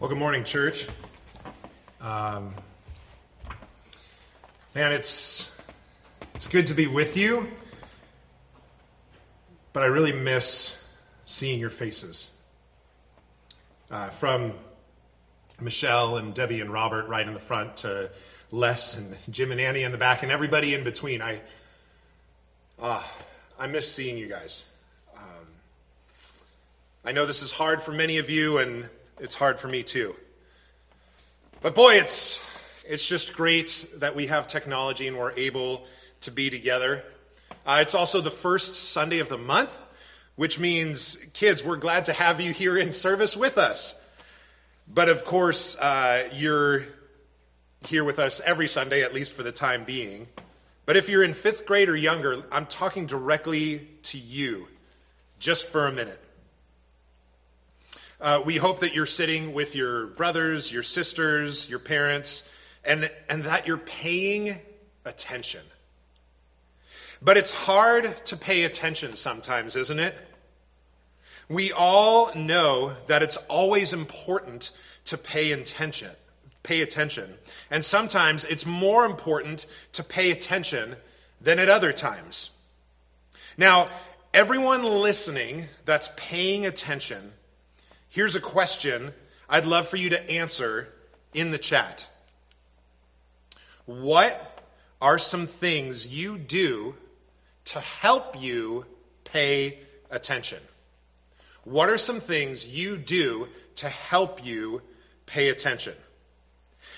Well, good morning, church. Um, man, it's it's good to be with you, but I really miss seeing your faces. Uh, from Michelle and Debbie and Robert right in the front to Les and Jim and Annie in the back and everybody in between. I uh, I miss seeing you guys. Um, I know this is hard for many of you, and it's hard for me too. But boy, it's it's just great that we have technology and we're able to be together. Uh, it's also the first Sunday of the month, which means, kids, we're glad to have you here in service with us. But of course, uh, you're here with us every Sunday, at least for the time being. But if you're in fifth grade or younger, I'm talking directly to you just for a minute. Uh, we hope that you're sitting with your brothers, your sisters, your parents, and, and that you're paying attention. But it's hard to pay attention sometimes, isn't it? We all know that it's always important to pay attention. Pay attention. And sometimes it's more important to pay attention than at other times. Now, everyone listening that's paying attention Here's a question I'd love for you to answer in the chat. What are some things you do to help you pay attention? What are some things you do to help you pay attention?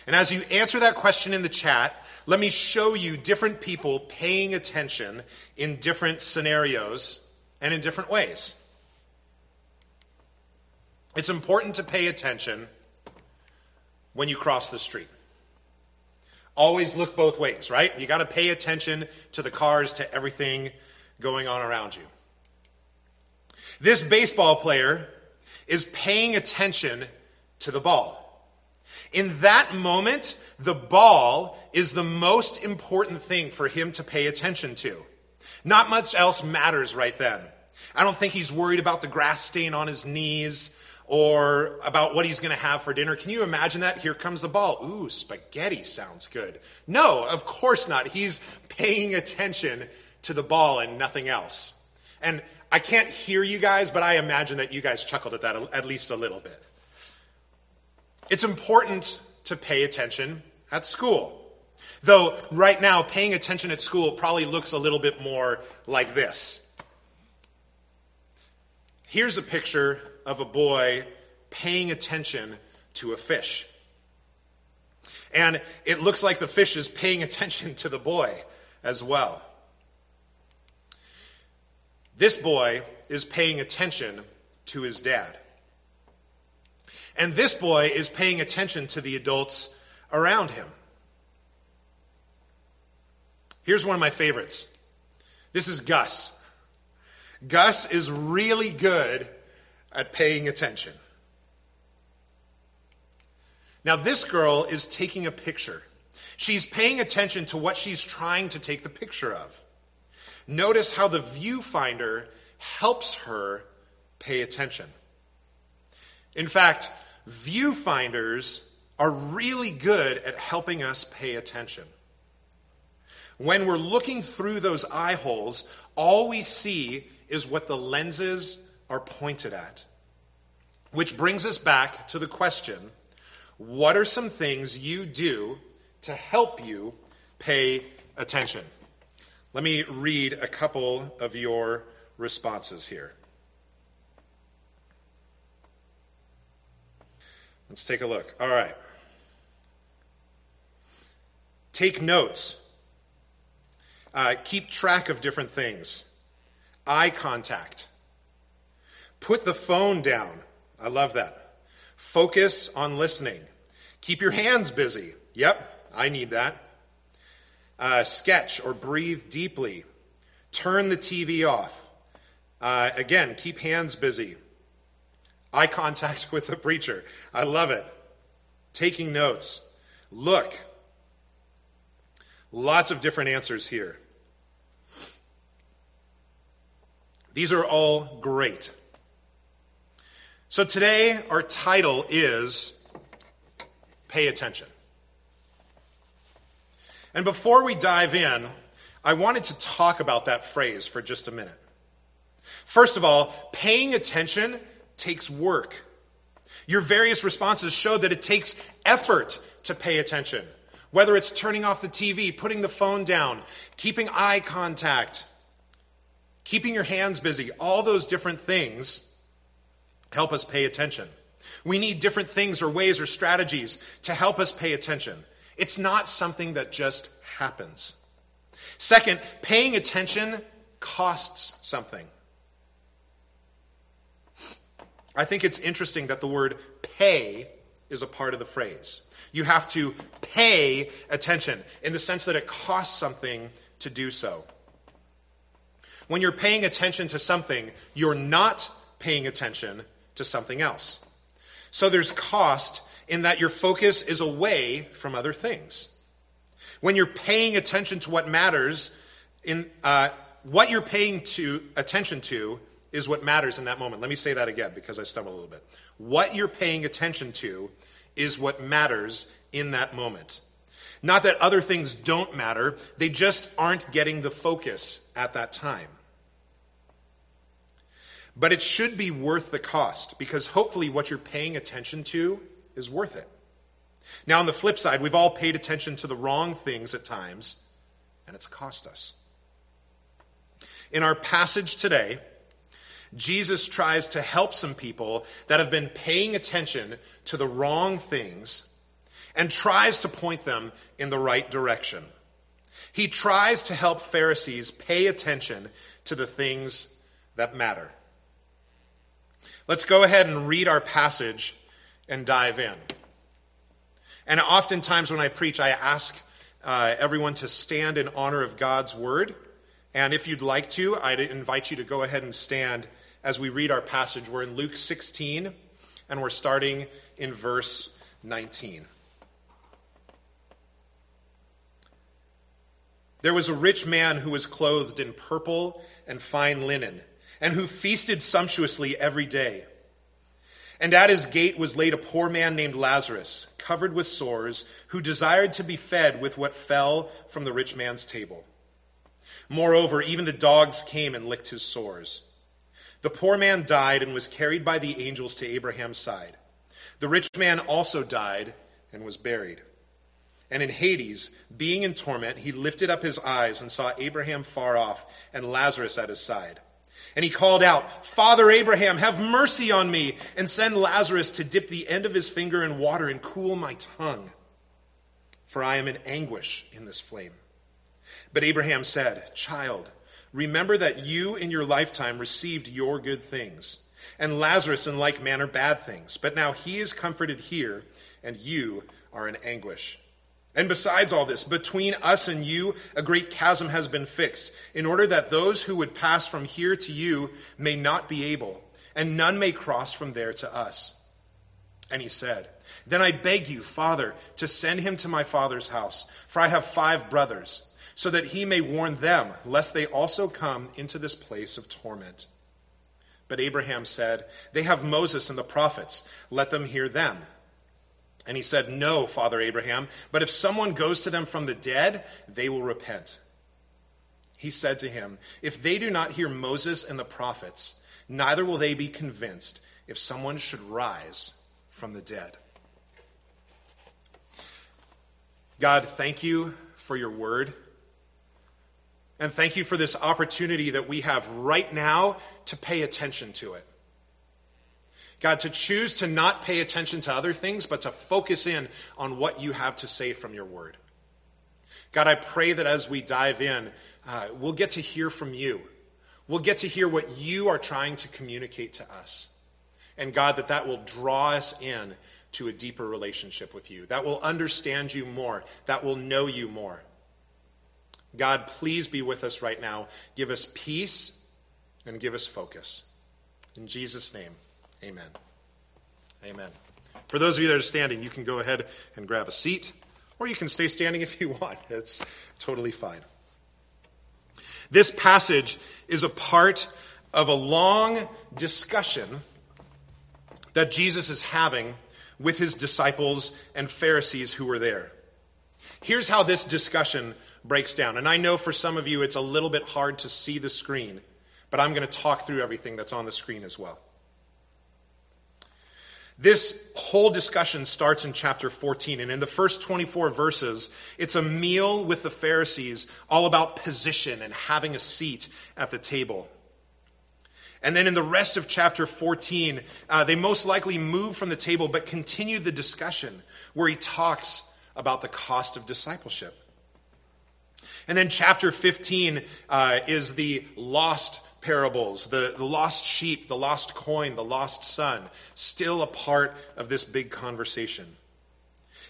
And as you answer that question in the chat, let me show you different people paying attention in different scenarios and in different ways. It's important to pay attention when you cross the street. Always look both ways, right? You got to pay attention to the cars, to everything going on around you. This baseball player is paying attention to the ball. In that moment, the ball is the most important thing for him to pay attention to. Not much else matters right then. I don't think he's worried about the grass stain on his knees or about what he's going to have for dinner. Can you imagine that? Here comes the ball. Ooh, spaghetti sounds good. No, of course not. He's paying attention to the ball and nothing else. And I can't hear you guys, but I imagine that you guys chuckled at that at least a little bit. It's important to pay attention at school. Though right now, paying attention at school probably looks a little bit more like this. Here's a picture of a boy paying attention to a fish. And it looks like the fish is paying attention to the boy as well. This boy is paying attention to his dad. And this boy is paying attention to the adults around him. Here's one of my favorites. This is Gus. Gus is really good at paying attention. Now, this girl is taking a picture. She's paying attention to what she's trying to take the picture of. Notice how the viewfinder helps her pay attention. In fact, viewfinders are really good at helping us pay attention. When we're looking through those eye holes, all we see is what the lenses are pointed at. Which brings us back to the question what are some things you do to help you pay attention? Let me read a couple of your responses here. Let's take a look. All right. Take notes. Uh, keep track of different things. Eye contact. Put the phone down. I love that. Focus on listening. Keep your hands busy. Yep, I need that. Uh, sketch or breathe deeply. Turn the TV off. Uh, again, keep hands busy. Eye contact with the preacher. I love it. Taking notes. Look. Lots of different answers here. These are all great. So today, our title is pay attention. And before we dive in, I wanted to talk about that phrase for just a minute. First of all, paying attention takes work. Your various responses show that it takes effort to pay attention. Whether it's turning off the TV, putting the phone down, keeping eye contact, keeping your hands busy, all those different things help us pay attention. We need different things or ways or strategies to help us pay attention. It's not something that just happens. Second, paying attention costs something. I think it's interesting that the word pay is a part of the phrase. You have to pay attention in the sense that it costs something to do so. When you're paying attention to something, you're not paying attention to something else. So there's cost in that your focus is away from other things. When you're paying attention to what matters, in uh, what you're paying to attention to is what matters in that moment. Let me say that again because I stumbled a little bit. What you're paying attention to is what matters in that moment. Not that other things don't matter, they just aren't getting the focus at that time. But it should be worth the cost because hopefully what you're paying attention to is worth it. Now, on the flip side, we've all paid attention to the wrong things at times, and it's cost us. In our passage today, Jesus tries to help some people that have been paying attention to the wrong things and tries to point them in the right direction. He tries to help Pharisees pay attention to the things that matter. Let's go ahead and read our passage and dive in. And oftentimes when I preach, I ask uh, everyone to stand in honor of God's word. And if you'd like to, I'd invite you to go ahead and stand as we read our passage. We're in Luke 16, and we're starting in verse 19. There was a rich man who was clothed in purple and fine linen and who feasted sumptuously every day. And at his gate was laid a poor man named Lazarus, covered with sores, who desired to be fed with what fell from the rich man's table. Moreover, even the dogs came and licked his sores. The poor man died and was carried by the angels to Abraham's side. The rich man also died and was buried. And in Hades, being in torment, he lifted up his eyes and saw Abraham far off and Lazarus at his side. And he called out, Father Abraham, have mercy on me, and send Lazarus to dip the end of his finger in water and cool my tongue, for I am in anguish in this flame. But Abraham said, Child, remember that you in your lifetime received your good things, and Lazarus in like manner bad things. But now he is comforted here, and you are in anguish. And besides all this, between us and you, a great chasm has been fixed, in order that those who would pass from here to you may not be able, and none may cross from there to us. And he said, Then I beg you, Father, to send him to my father's house, for I have five brothers, so that he may warn them, lest they also come into this place of torment. But Abraham said, They have Moses and the prophets, let them hear them. And he said, No, Father Abraham, but if someone goes to them from the dead, they will repent. He said to him, If they do not hear Moses and the prophets, neither will they be convinced if someone should rise from the dead. God, thank you for your word. And thank you for this opportunity that we have right now to pay attention to it. God, to choose to not pay attention to other things, but to focus in on what you have to say from your word. God, I pray that as we dive in, uh, we'll get to hear from you. We'll get to hear what you are trying to communicate to us. And God, that that will draw us in to a deeper relationship with you, that will understand you more, that will know you more. God, please be with us right now. Give us peace and give us focus. In Jesus' name. Amen. Amen. For those of you that are standing, you can go ahead and grab a seat, or you can stay standing if you want. It's totally fine. This passage is a part of a long discussion that Jesus is having with his disciples and Pharisees who were there. Here's how this discussion breaks down. And I know for some of you it's a little bit hard to see the screen, but I'm going to talk through everything that's on the screen as well. This whole discussion starts in chapter 14, and in the first 24 verses, it's a meal with the Pharisees all about position and having a seat at the table. And then in the rest of chapter 14, uh, they most likely move from the table but continue the discussion where he talks about the cost of discipleship. And then chapter 15 uh, is the lost parables, the, the lost sheep, the lost coin, the lost son, still a part of this big conversation.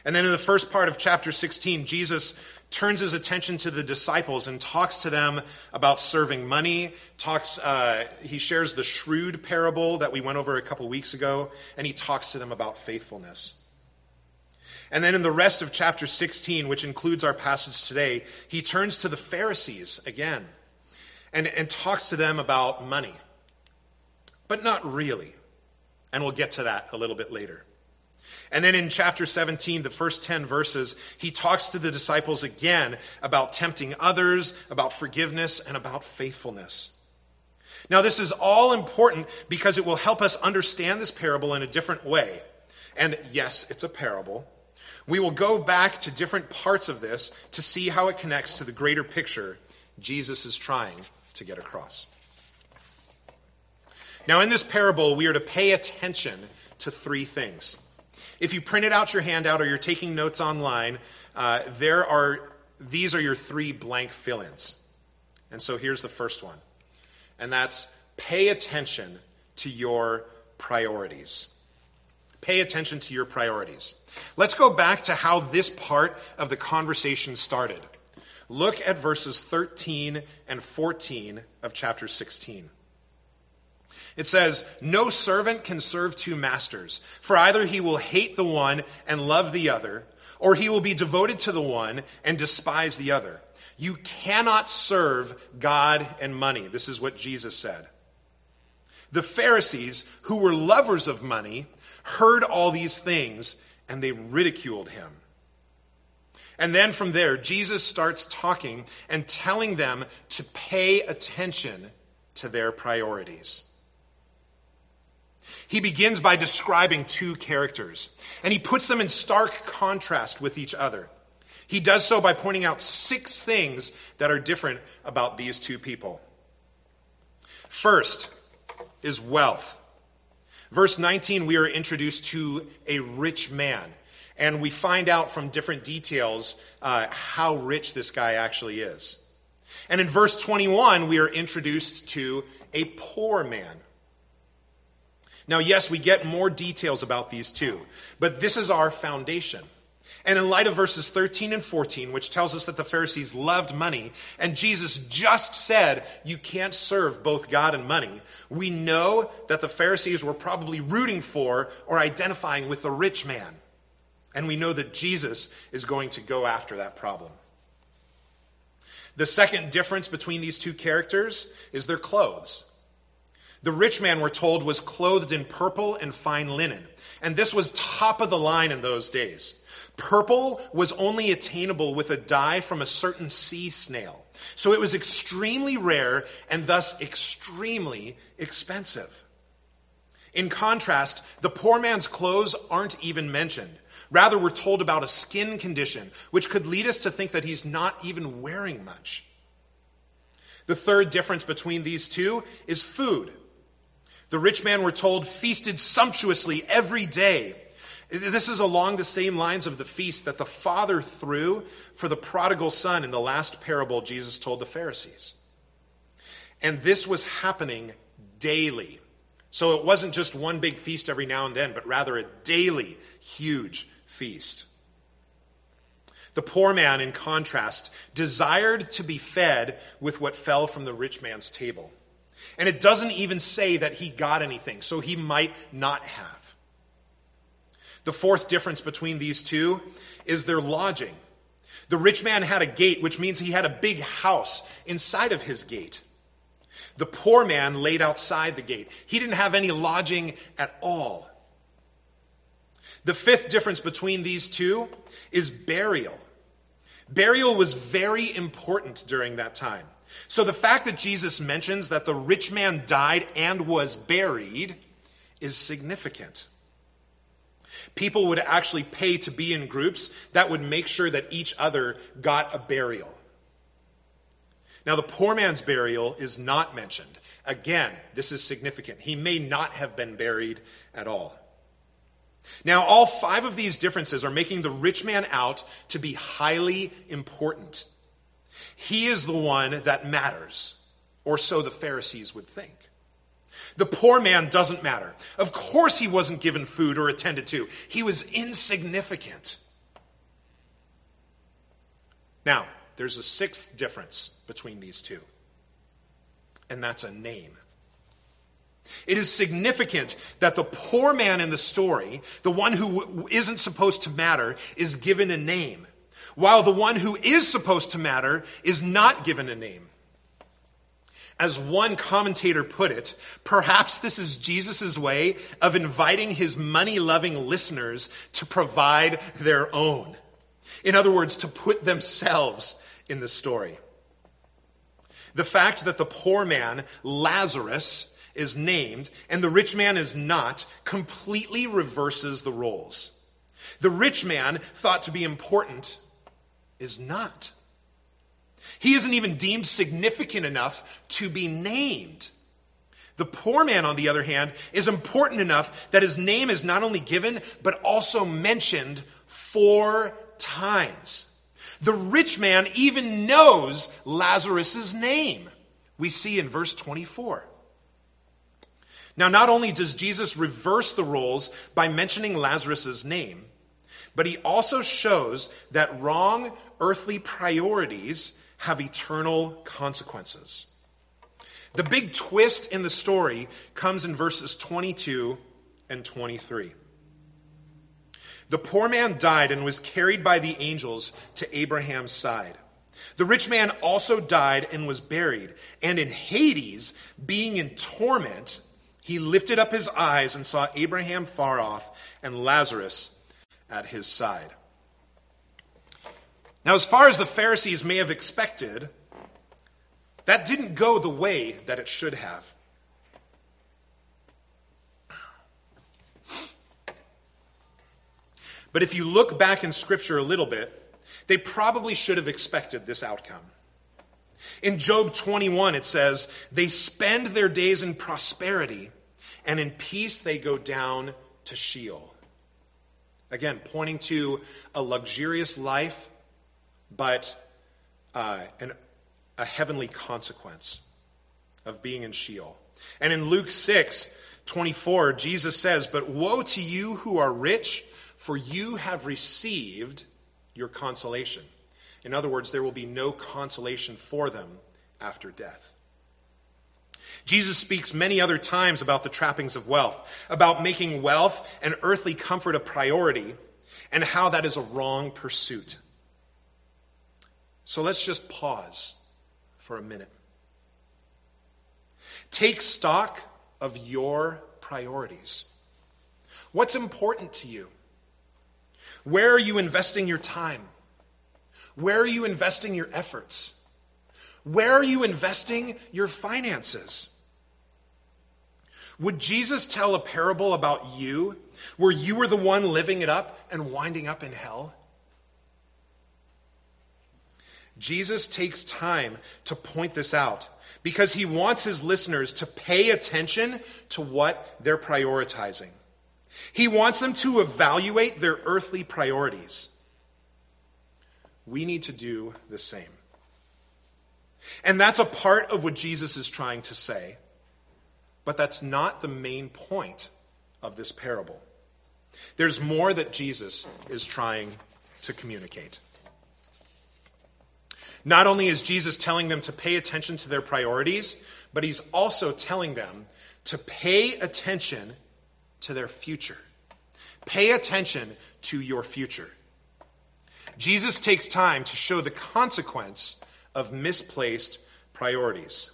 And then in the first part of chapter 16, Jesus turns his attention to the disciples and talks to them about serving money. Talks, uh, he shares the shrewd parable that we went over a couple weeks ago, and he talks to them about faithfulness. And then in the rest of chapter 16, which includes our passage today, he turns to the Pharisees again and, and talks to them about money. But not really. And we'll get to that a little bit later. And then in chapter 17, the first 10 verses, he talks to the disciples again about tempting others, about forgiveness, and about faithfulness. Now, this is all important because it will help us understand this parable in a different way. And yes, it's a parable. We will go back to different parts of this to see how it connects to the greater picture Jesus is trying to get across. Now, in this parable, we are to pay attention to three things. If you printed out your handout or you're taking notes online, uh, there are these are your three blank fill-ins. And so here's the first one, and that's pay attention to your priorities. Pay attention to your priorities. Let's go back to how this part of the conversation started. Look at verses 13 and 14 of chapter 16. It says, No servant can serve two masters, for either he will hate the one and love the other, or he will be devoted to the one and despise the other. You cannot serve God and money. This is what Jesus said. The Pharisees, who were lovers of money, heard all these things and they ridiculed him. And then from there, Jesus starts talking and telling them to pay attention to their priorities. He begins by describing two characters, and he puts them in stark contrast with each other. He does so by pointing out six things that are different about these two people. First is wealth. Verse 19, we are introduced to a rich man. And we find out from different details uh, how rich this guy actually is. And in verse 21, we are introduced to a poor man. Now, yes, we get more details about these two, but this is our foundation. And in light of verses 13 and 14, which tells us that the Pharisees loved money, and Jesus just said you can't serve both God and money, we know that the Pharisees were probably rooting for or identifying with the rich man. And we know that Jesus is going to go after that problem. The second difference between these two characters is their clothes. The rich man, we're told, was clothed in purple and fine linen. And this was top of the line in those days. Purple was only attainable with a dye from a certain sea snail. So it was extremely rare and thus extremely expensive. In contrast, the poor man's clothes aren't even mentioned. Rather, we're told about a skin condition, which could lead us to think that he's not even wearing much. The third difference between these two is food. The rich man, we're told, feasted sumptuously every day. This is along the same lines of the feast that the father threw for the prodigal son in the last parable Jesus told the Pharisees. And this was happening daily. So it wasn't just one big feast every now and then, but rather a daily, huge feast. The poor man, in contrast, desired to be fed with what fell from the rich man's table. And it doesn't even say that he got anything, so he might not have. The fourth difference between these two is their lodging. The rich man had a gate, which means he had a big house inside of his gate. The poor man laid outside the gate. He didn't have any lodging at all. The fifth difference between these two is burial. Burial was very important during that time. So the fact that Jesus mentions that the rich man died and was buried is significant. People would actually pay to be in groups that would make sure that each other got a burial. Now, the poor man's burial is not mentioned. Again, this is significant. He may not have been buried at all. Now, all five of these differences are making the rich man out to be highly important. He is the one that matters, or so the Pharisees would think. The poor man doesn't matter. Of course, he wasn't given food or attended to, he was insignificant. Now, there's a sixth difference between these two, and that's a name. It is significant that the poor man in the story, the one who isn't supposed to matter, is given a name, while the one who is supposed to matter is not given a name. As one commentator put it, perhaps this is Jesus' way of inviting his money loving listeners to provide their own. In other words, to put themselves in the story. The fact that the poor man, Lazarus, is named and the rich man is not completely reverses the roles. The rich man, thought to be important, is not. He isn't even deemed significant enough to be named. The poor man, on the other hand, is important enough that his name is not only given, but also mentioned four times. The rich man even knows Lazarus' name. We see in verse 24. Now, not only does Jesus reverse the roles by mentioning Lazarus' name, but he also shows that wrong earthly priorities have eternal consequences. The big twist in the story comes in verses 22 and 23. The poor man died and was carried by the angels to Abraham's side. The rich man also died and was buried. And in Hades, being in torment, he lifted up his eyes and saw Abraham far off and Lazarus at his side. Now, as far as the Pharisees may have expected, that didn't go the way that it should have. But if you look back in Scripture a little bit, they probably should have expected this outcome. In Job 21, it says, They spend their days in prosperity, and in peace they go down to Sheol. Again, pointing to a luxurious life, but uh, an, a heavenly consequence of being in Sheol. And in Luke 6, 24, Jesus says, But woe to you who are rich for you have received your consolation. In other words, there will be no consolation for them after death. Jesus speaks many other times about the trappings of wealth, about making wealth and earthly comfort a priority, and how that is a wrong pursuit. So let's just pause for a minute. Take stock of your priorities. What's important to you? Where are you investing your time? Where are you investing your efforts? Where are you investing your finances? Would Jesus tell a parable about you where you were the one living it up and winding up in hell? Jesus takes time to point this out because he wants his listeners to pay attention to what they're prioritizing. He wants them to evaluate their earthly priorities. We need to do the same. And that's a part of what Jesus is trying to say. But that's not the main point of this parable. There's more that Jesus is trying to communicate. Not only is Jesus telling them to pay attention to their priorities, but he's also telling them to pay attention to their future. Pay attention to your future. Jesus takes time to show the consequence of misplaced priorities.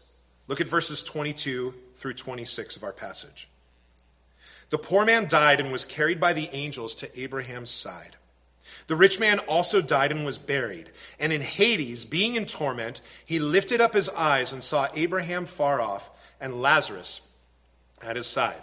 Look at verses 22 through 26 of our passage. The poor man died and was carried by the angels to Abraham's side. The rich man also died and was buried. And in Hades, being in torment, he lifted up his eyes and saw Abraham far off and Lazarus at his side.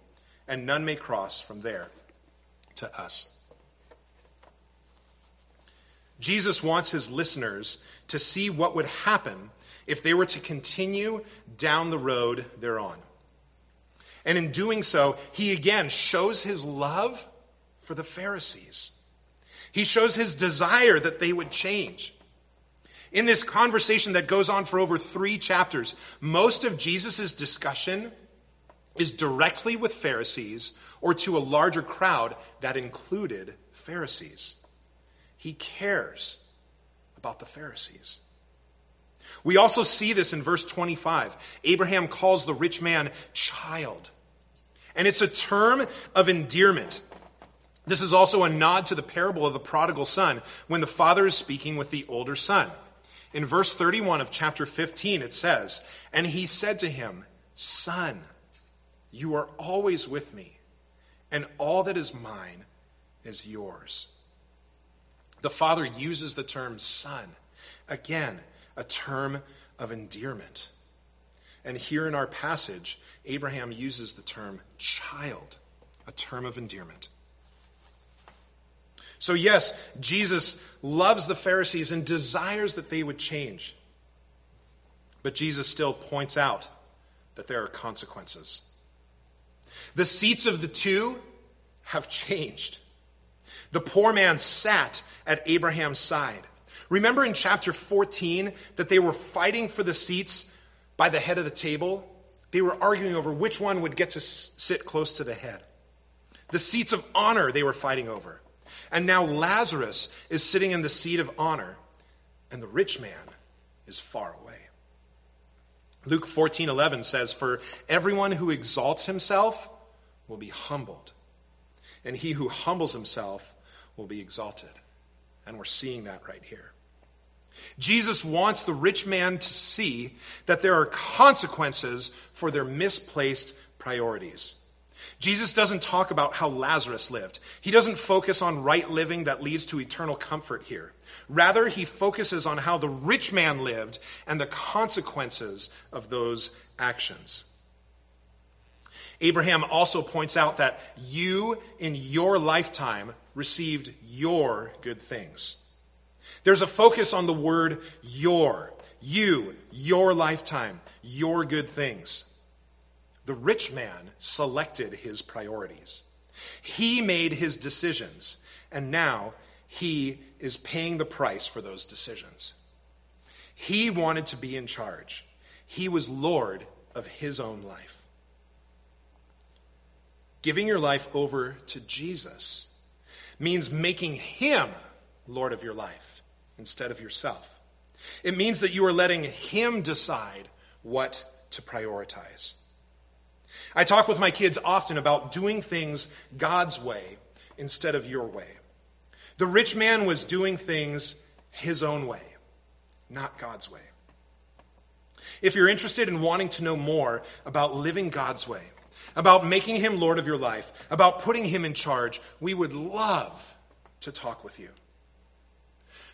and none may cross from there to us. Jesus wants his listeners to see what would happen if they were to continue down the road they're on. And in doing so, he again shows his love for the Pharisees. He shows his desire that they would change. In this conversation that goes on for over three chapters, most of Jesus' discussion is directly with Pharisees or to a larger crowd that included Pharisees. He cares about the Pharisees. We also see this in verse 25. Abraham calls the rich man child. And it's a term of endearment. This is also a nod to the parable of the prodigal son when the father is speaking with the older son. In verse 31 of chapter 15, it says, And he said to him, Son, you are always with me, and all that is mine is yours. The father uses the term son, again, a term of endearment. And here in our passage, Abraham uses the term child, a term of endearment. So, yes, Jesus loves the Pharisees and desires that they would change. But Jesus still points out that there are consequences. The seats of the two have changed. The poor man sat at Abraham's side. Remember in chapter 14 that they were fighting for the seats by the head of the table? They were arguing over which one would get to sit close to the head. The seats of honor they were fighting over. And now Lazarus is sitting in the seat of honor, and the rich man is far away. Luke 14 11 says, For everyone who exalts himself will be humbled, and he who humbles himself will be exalted. And we're seeing that right here. Jesus wants the rich man to see that there are consequences for their misplaced priorities. Jesus doesn't talk about how Lazarus lived. He doesn't focus on right living that leads to eternal comfort here. Rather, he focuses on how the rich man lived and the consequences of those actions. Abraham also points out that you in your lifetime received your good things. There's a focus on the word your, you, your lifetime, your good things. The rich man selected his priorities. He made his decisions, and now he is paying the price for those decisions. He wanted to be in charge. He was Lord of his own life. Giving your life over to Jesus means making him Lord of your life instead of yourself. It means that you are letting him decide what to prioritize. I talk with my kids often about doing things God's way instead of your way. The rich man was doing things his own way, not God's way. If you're interested in wanting to know more about living God's way, about making him Lord of your life, about putting him in charge, we would love to talk with you.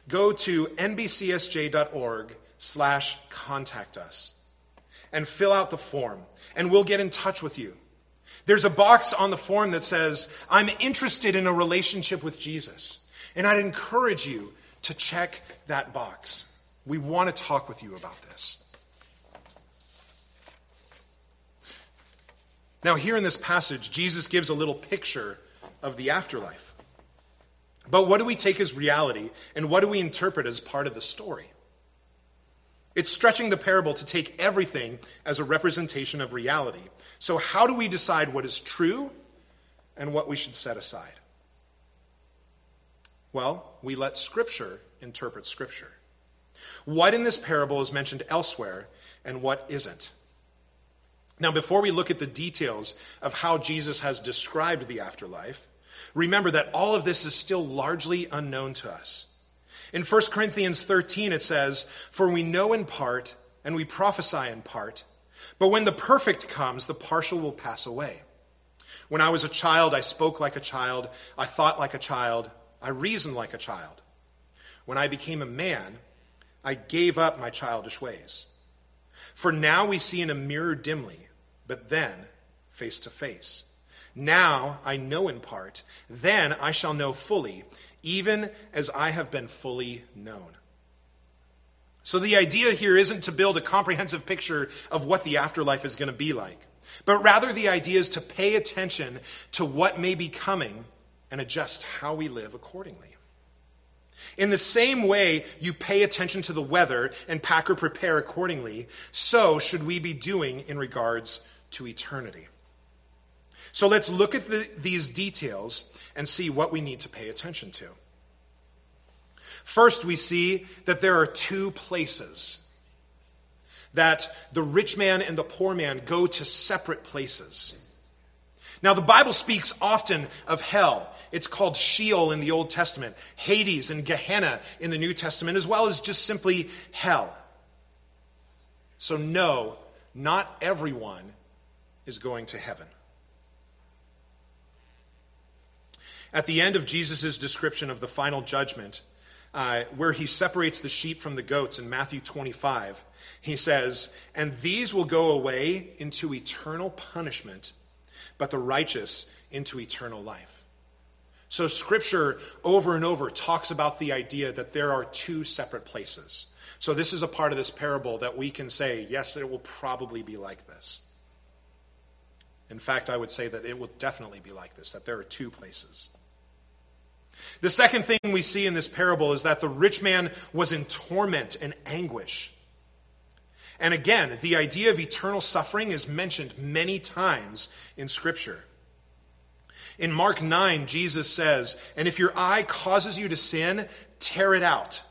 Go to nbcsj.org slash contact us and fill out the form, and we'll get in touch with you. There's a box on the form that says, I'm interested in a relationship with Jesus. And I'd encourage you to check that box. We want to talk with you about this. Now, here in this passage, Jesus gives a little picture of the afterlife. But what do we take as reality, and what do we interpret as part of the story? It's stretching the parable to take everything as a representation of reality. So, how do we decide what is true and what we should set aside? Well, we let Scripture interpret Scripture. What in this parable is mentioned elsewhere and what isn't? Now, before we look at the details of how Jesus has described the afterlife, remember that all of this is still largely unknown to us. In 1 Corinthians 13, it says, For we know in part, and we prophesy in part, but when the perfect comes, the partial will pass away. When I was a child, I spoke like a child, I thought like a child, I reasoned like a child. When I became a man, I gave up my childish ways. For now we see in a mirror dimly, but then face to face. Now I know in part, then I shall know fully, even as I have been fully known. So the idea here isn't to build a comprehensive picture of what the afterlife is going to be like, but rather the idea is to pay attention to what may be coming and adjust how we live accordingly. In the same way you pay attention to the weather and pack or prepare accordingly, so should we be doing in regards to eternity. So let's look at the, these details and see what we need to pay attention to. First, we see that there are two places. That the rich man and the poor man go to separate places. Now, the Bible speaks often of hell. It's called Sheol in the Old Testament, Hades and Gehenna in the New Testament, as well as just simply hell. So, no, not everyone is going to heaven. At the end of Jesus' description of the final judgment, uh, where he separates the sheep from the goats in Matthew 25, he says, And these will go away into eternal punishment, but the righteous into eternal life. So, Scripture over and over talks about the idea that there are two separate places. So, this is a part of this parable that we can say, yes, it will probably be like this. In fact, I would say that it will definitely be like this, that there are two places. The second thing we see in this parable is that the rich man was in torment and anguish. And again, the idea of eternal suffering is mentioned many times in Scripture. In Mark 9, Jesus says, And if your eye causes you to sin, tear it out.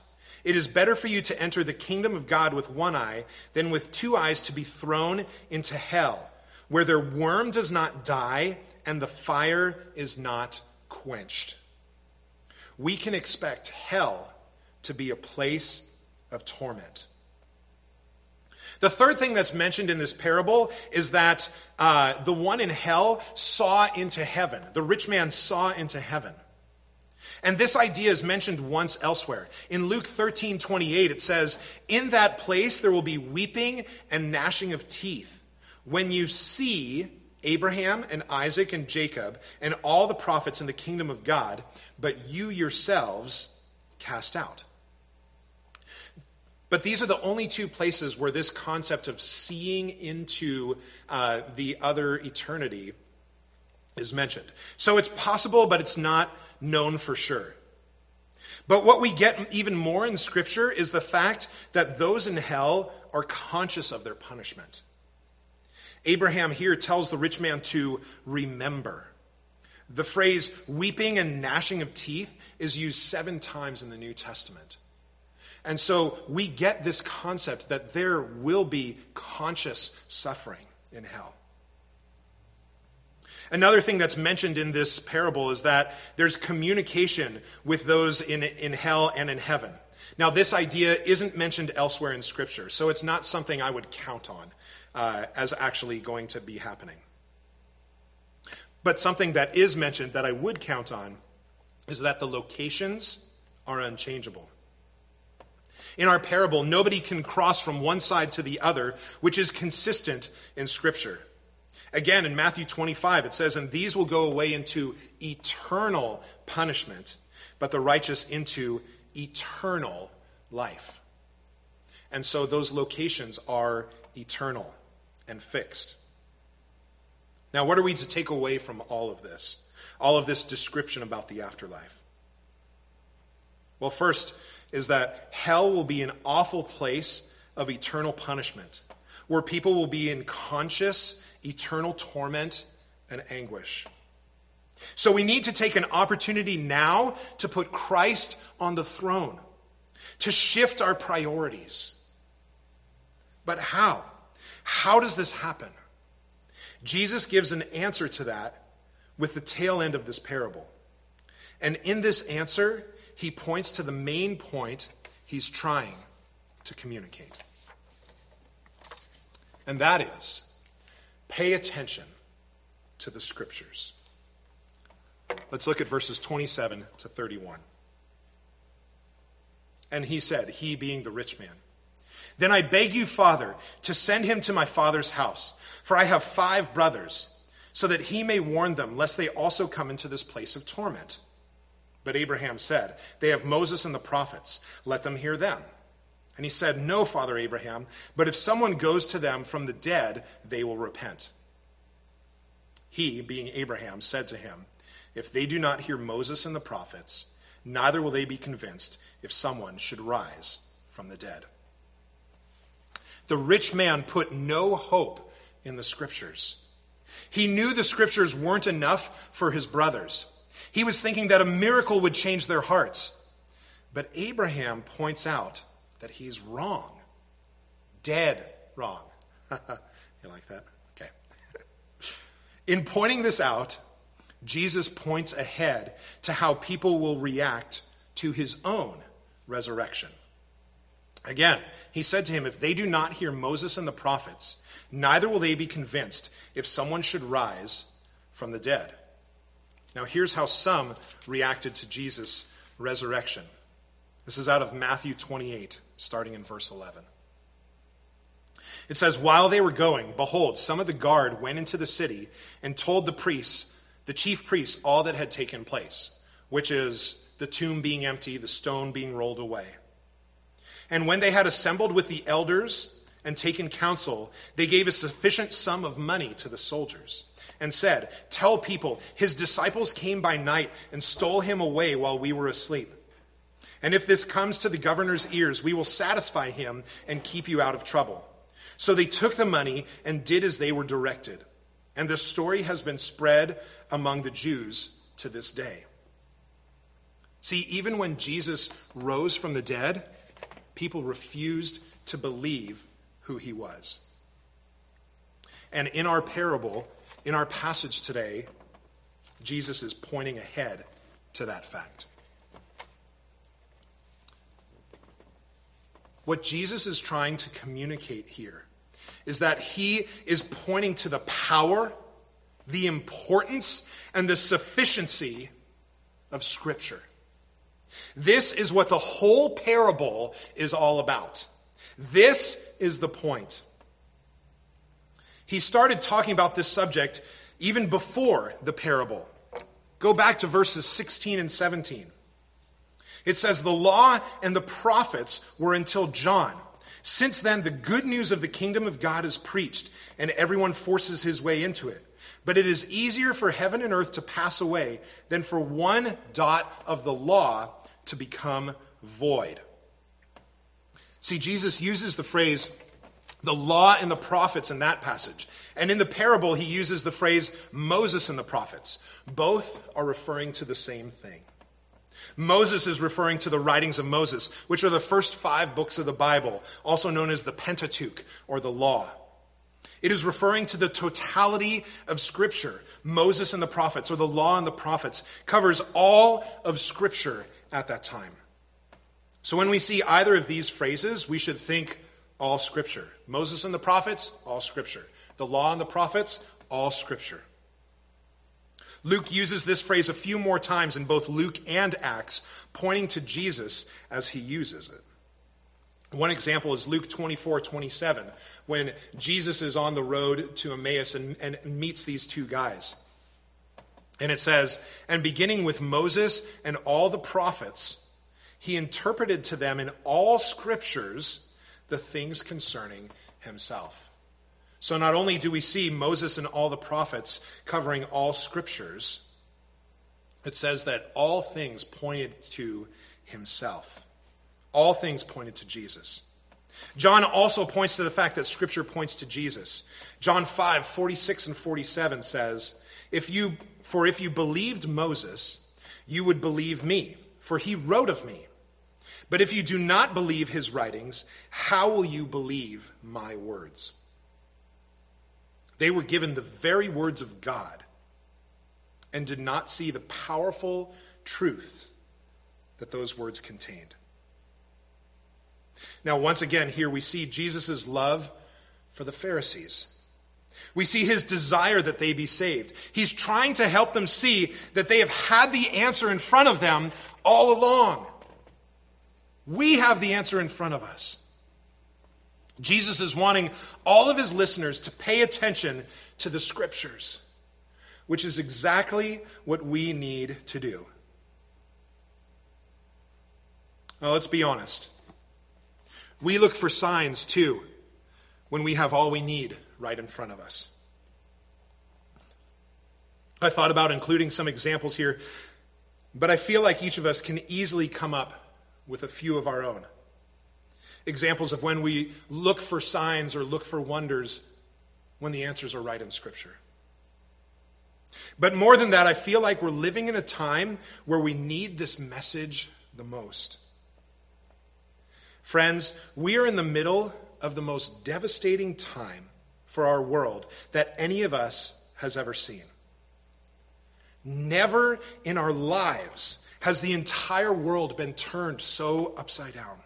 It is better for you to enter the kingdom of God with one eye than with two eyes to be thrown into hell, where their worm does not die and the fire is not quenched we can expect hell to be a place of torment. The third thing that's mentioned in this parable is that uh, the one in hell saw into heaven. The rich man saw into heaven. And this idea is mentioned once elsewhere. In Luke 13 28, it says, In that place there will be weeping and gnashing of teeth when you see Abraham and Isaac and Jacob and all the prophets in the kingdom of God, but you yourselves cast out. But these are the only two places where this concept of seeing into uh, the other eternity is mentioned. So it's possible, but it's not known for sure. But what we get even more in Scripture is the fact that those in hell are conscious of their punishment. Abraham here tells the rich man to remember. The phrase weeping and gnashing of teeth is used seven times in the New Testament. And so we get this concept that there will be conscious suffering in hell. Another thing that's mentioned in this parable is that there's communication with those in, in hell and in heaven. Now, this idea isn't mentioned elsewhere in Scripture, so it's not something I would count on uh, as actually going to be happening. But something that is mentioned that I would count on is that the locations are unchangeable. In our parable, nobody can cross from one side to the other, which is consistent in Scripture. Again, in Matthew 25, it says, And these will go away into eternal punishment, but the righteous into eternal life. And so those locations are eternal and fixed. Now, what are we to take away from all of this? All of this description about the afterlife? Well, first is that hell will be an awful place of eternal punishment, where people will be in conscious, eternal torment and anguish. So we need to take an opportunity now to put Christ on the throne, to shift our priorities. But how? How does this happen? Jesus gives an answer to that with the tail end of this parable. And in this answer, he points to the main point he's trying to communicate. And that is pay attention to the scriptures. Let's look at verses 27 to 31. And he said, He being the rich man, Then I beg you, Father, to send him to my father's house, for I have five brothers, so that he may warn them, lest they also come into this place of torment. But Abraham said, They have Moses and the prophets, let them hear them. And he said, No, Father Abraham, but if someone goes to them from the dead, they will repent. He, being Abraham, said to him, If they do not hear Moses and the prophets, neither will they be convinced if someone should rise from the dead. The rich man put no hope in the scriptures. He knew the scriptures weren't enough for his brothers. He was thinking that a miracle would change their hearts. But Abraham points out that he's wrong. Dead wrong. you like that? Okay. In pointing this out, Jesus points ahead to how people will react to his own resurrection. Again, he said to him, If they do not hear Moses and the prophets, neither will they be convinced if someone should rise from the dead. Now, here's how some reacted to Jesus' resurrection. This is out of Matthew 28, starting in verse 11. It says, While they were going, behold, some of the guard went into the city and told the priests, the chief priests, all that had taken place, which is the tomb being empty, the stone being rolled away. And when they had assembled with the elders and taken counsel, they gave a sufficient sum of money to the soldiers and said, Tell people, his disciples came by night and stole him away while we were asleep. And if this comes to the governor's ears, we will satisfy him and keep you out of trouble. So they took the money and did as they were directed. And the story has been spread among the Jews to this day. See, even when Jesus rose from the dead, people refused to believe who he was. And in our parable, in our passage today, Jesus is pointing ahead to that fact. What Jesus is trying to communicate here is that he is pointing to the power, the importance, and the sufficiency of Scripture. This is what the whole parable is all about. This is the point. He started talking about this subject even before the parable. Go back to verses 16 and 17. It says, The law and the prophets were until John. Since then, the good news of the kingdom of God is preached, and everyone forces his way into it. But it is easier for heaven and earth to pass away than for one dot of the law to become void. See, Jesus uses the phrase the law and the prophets in that passage. And in the parable, he uses the phrase Moses and the prophets. Both are referring to the same thing. Moses is referring to the writings of Moses, which are the first five books of the Bible, also known as the Pentateuch or the Law. It is referring to the totality of Scripture. Moses and the prophets, or the law and the prophets, covers all of Scripture at that time. So when we see either of these phrases, we should think all Scripture. Moses and the prophets, all Scripture. The law and the prophets, all Scripture. Luke uses this phrase a few more times in both Luke and Acts, pointing to Jesus as he uses it. One example is Luke 24 27, when Jesus is on the road to Emmaus and, and meets these two guys. And it says, And beginning with Moses and all the prophets, he interpreted to them in all scriptures the things concerning himself. So not only do we see Moses and all the prophets covering all scriptures, it says that all things pointed to himself. All things pointed to Jesus. John also points to the fact that scripture points to Jesus. John 5, 46 and 47 says, If you For if you believed Moses, you would believe me, for he wrote of me. But if you do not believe his writings, how will you believe my words? They were given the very words of God and did not see the powerful truth that those words contained. Now, once again, here we see Jesus' love for the Pharisees. We see his desire that they be saved. He's trying to help them see that they have had the answer in front of them all along. We have the answer in front of us. Jesus is wanting all of his listeners to pay attention to the scriptures, which is exactly what we need to do. Now, let's be honest. We look for signs too when we have all we need right in front of us. I thought about including some examples here, but I feel like each of us can easily come up with a few of our own. Examples of when we look for signs or look for wonders when the answers are right in Scripture. But more than that, I feel like we're living in a time where we need this message the most. Friends, we are in the middle of the most devastating time for our world that any of us has ever seen. Never in our lives has the entire world been turned so upside down.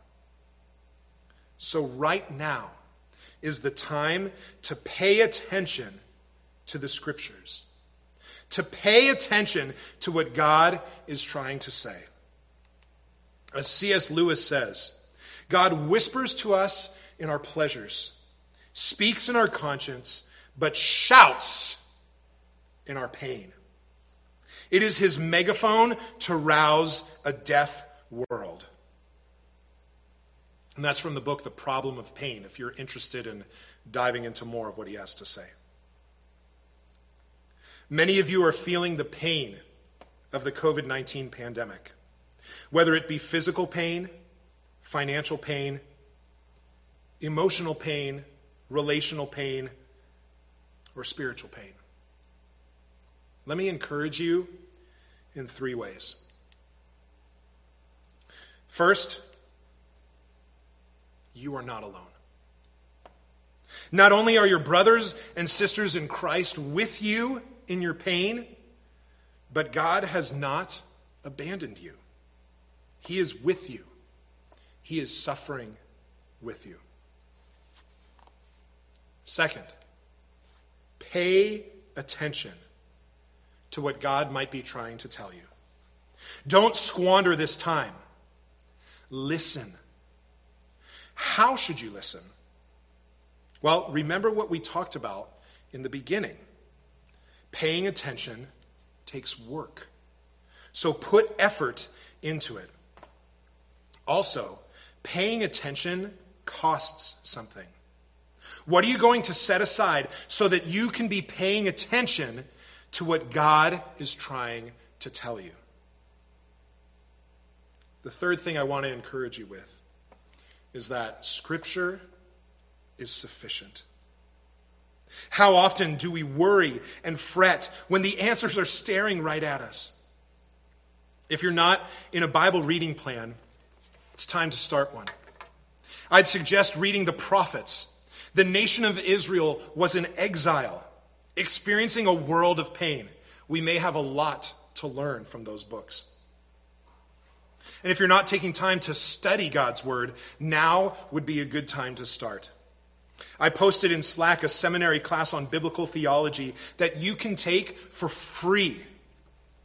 So, right now is the time to pay attention to the scriptures, to pay attention to what God is trying to say. As C.S. Lewis says, God whispers to us in our pleasures, speaks in our conscience, but shouts in our pain. It is his megaphone to rouse a deaf world. And that's from the book, The Problem of Pain, if you're interested in diving into more of what he has to say. Many of you are feeling the pain of the COVID 19 pandemic, whether it be physical pain, financial pain, emotional pain, relational pain, or spiritual pain. Let me encourage you in three ways. First, you are not alone. Not only are your brothers and sisters in Christ with you in your pain, but God has not abandoned you. He is with you, He is suffering with you. Second, pay attention to what God might be trying to tell you. Don't squander this time. Listen. How should you listen? Well, remember what we talked about in the beginning. Paying attention takes work. So put effort into it. Also, paying attention costs something. What are you going to set aside so that you can be paying attention to what God is trying to tell you? The third thing I want to encourage you with is that Scripture is sufficient. How often do we worry and fret when the answers are staring right at us? If you're not in a Bible reading plan, it's time to start one. I'd suggest reading the prophets the nation of Israel was in exile, experiencing a world of pain. We may have a lot to learn from those books. And if you're not taking time to study God's word, now would be a good time to start. I posted in Slack a seminary class on biblical theology that you can take for free.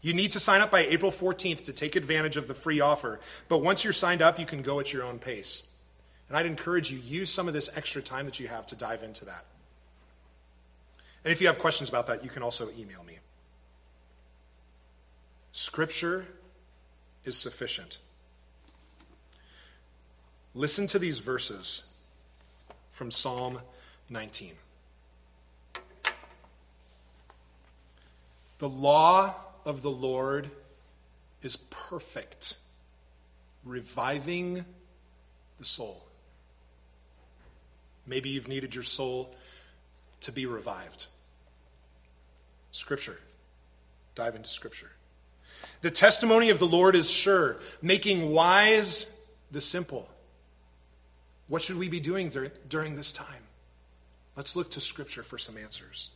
You need to sign up by April 14th to take advantage of the free offer. But once you're signed up, you can go at your own pace. And I'd encourage you, use some of this extra time that you have to dive into that. And if you have questions about that, you can also email me. Scripture is sufficient. Listen to these verses from Psalm 19. The law of the Lord is perfect, reviving the soul. Maybe you've needed your soul to be revived. Scripture Dive into Scripture. The testimony of the Lord is sure, making wise the simple. What should we be doing during this time? Let's look to Scripture for some answers.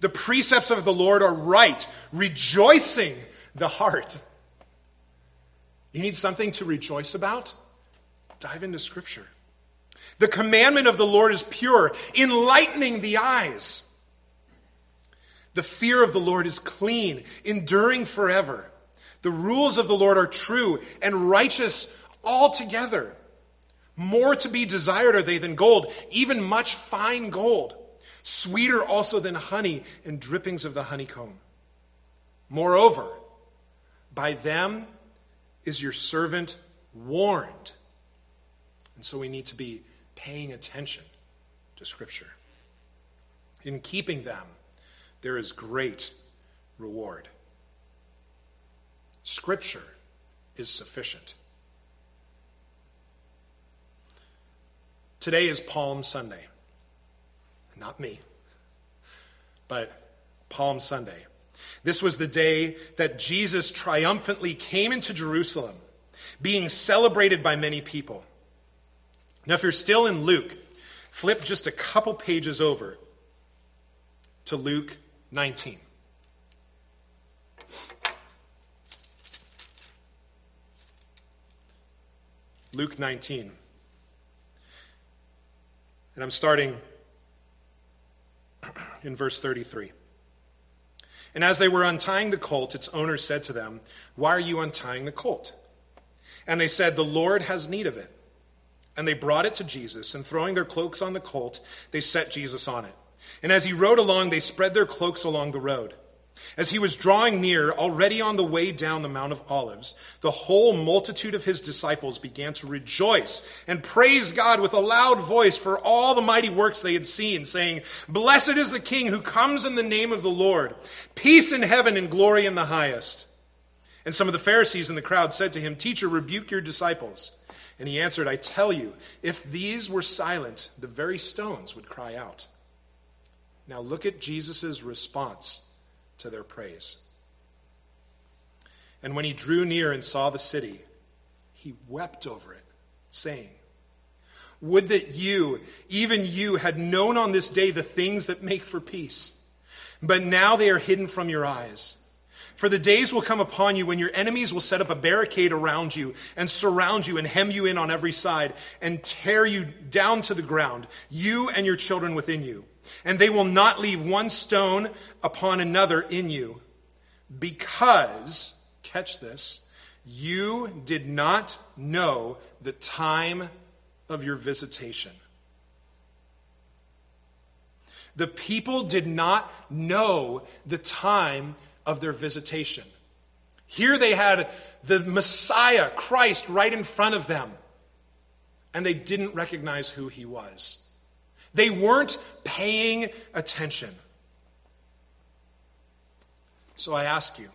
The precepts of the Lord are right, rejoicing the heart. You need something to rejoice about? Dive into Scripture. The commandment of the Lord is pure, enlightening the eyes. The fear of the Lord is clean, enduring forever. The rules of the Lord are true and righteous altogether. More to be desired are they than gold, even much fine gold. Sweeter also than honey and drippings of the honeycomb. Moreover, by them is your servant warned. And so we need to be paying attention to Scripture. In keeping them, there is great reward. Scripture is sufficient. Today is Palm Sunday. Not me, but Palm Sunday. This was the day that Jesus triumphantly came into Jerusalem, being celebrated by many people. Now, if you're still in Luke, flip just a couple pages over to Luke 19. Luke 19. And I'm starting in verse 33. And as they were untying the colt, its owner said to them, Why are you untying the colt? And they said, The Lord has need of it. And they brought it to Jesus, and throwing their cloaks on the colt, they set Jesus on it. And as he rode along, they spread their cloaks along the road. As he was drawing near, already on the way down the Mount of Olives, the whole multitude of his disciples began to rejoice and praise God with a loud voice for all the mighty works they had seen, saying, Blessed is the King who comes in the name of the Lord, peace in heaven and glory in the highest. And some of the Pharisees in the crowd said to him, Teacher, rebuke your disciples. And he answered, I tell you, if these were silent, the very stones would cry out. Now look at Jesus' response to their praise. And when he drew near and saw the city, he wept over it, saying, Would that you, even you, had known on this day the things that make for peace. But now they are hidden from your eyes. For the days will come upon you when your enemies will set up a barricade around you and surround you and hem you in on every side and tear you down to the ground, you and your children within you and they will not leave one stone upon another in you, because, catch this, you did not know the time of your visitation. The people did not know the time of their visitation. Here they had the Messiah, Christ, right in front of them, and they didn't recognize who he was. They weren't paying attention. So I ask you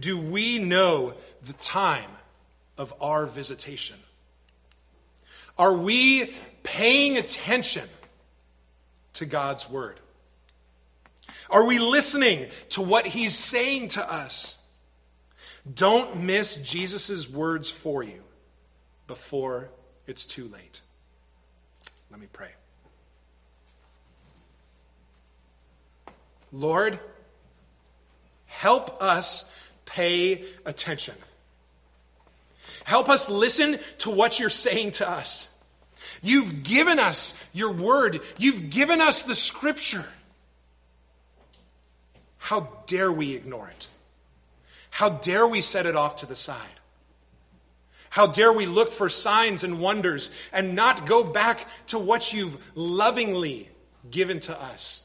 do we know the time of our visitation? Are we paying attention to God's word? Are we listening to what he's saying to us? Don't miss Jesus' words for you before it's too late. Let me pray. Lord, help us pay attention. Help us listen to what you're saying to us. You've given us your word, you've given us the scripture. How dare we ignore it? How dare we set it off to the side? How dare we look for signs and wonders and not go back to what you've lovingly given to us?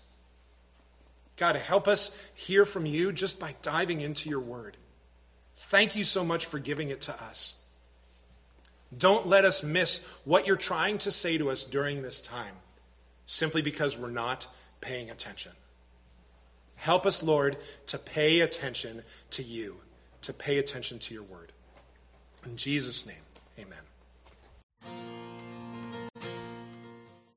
God, help us hear from you just by diving into your word. Thank you so much for giving it to us. Don't let us miss what you're trying to say to us during this time simply because we're not paying attention. Help us, Lord, to pay attention to you, to pay attention to your word. In Jesus' name, amen.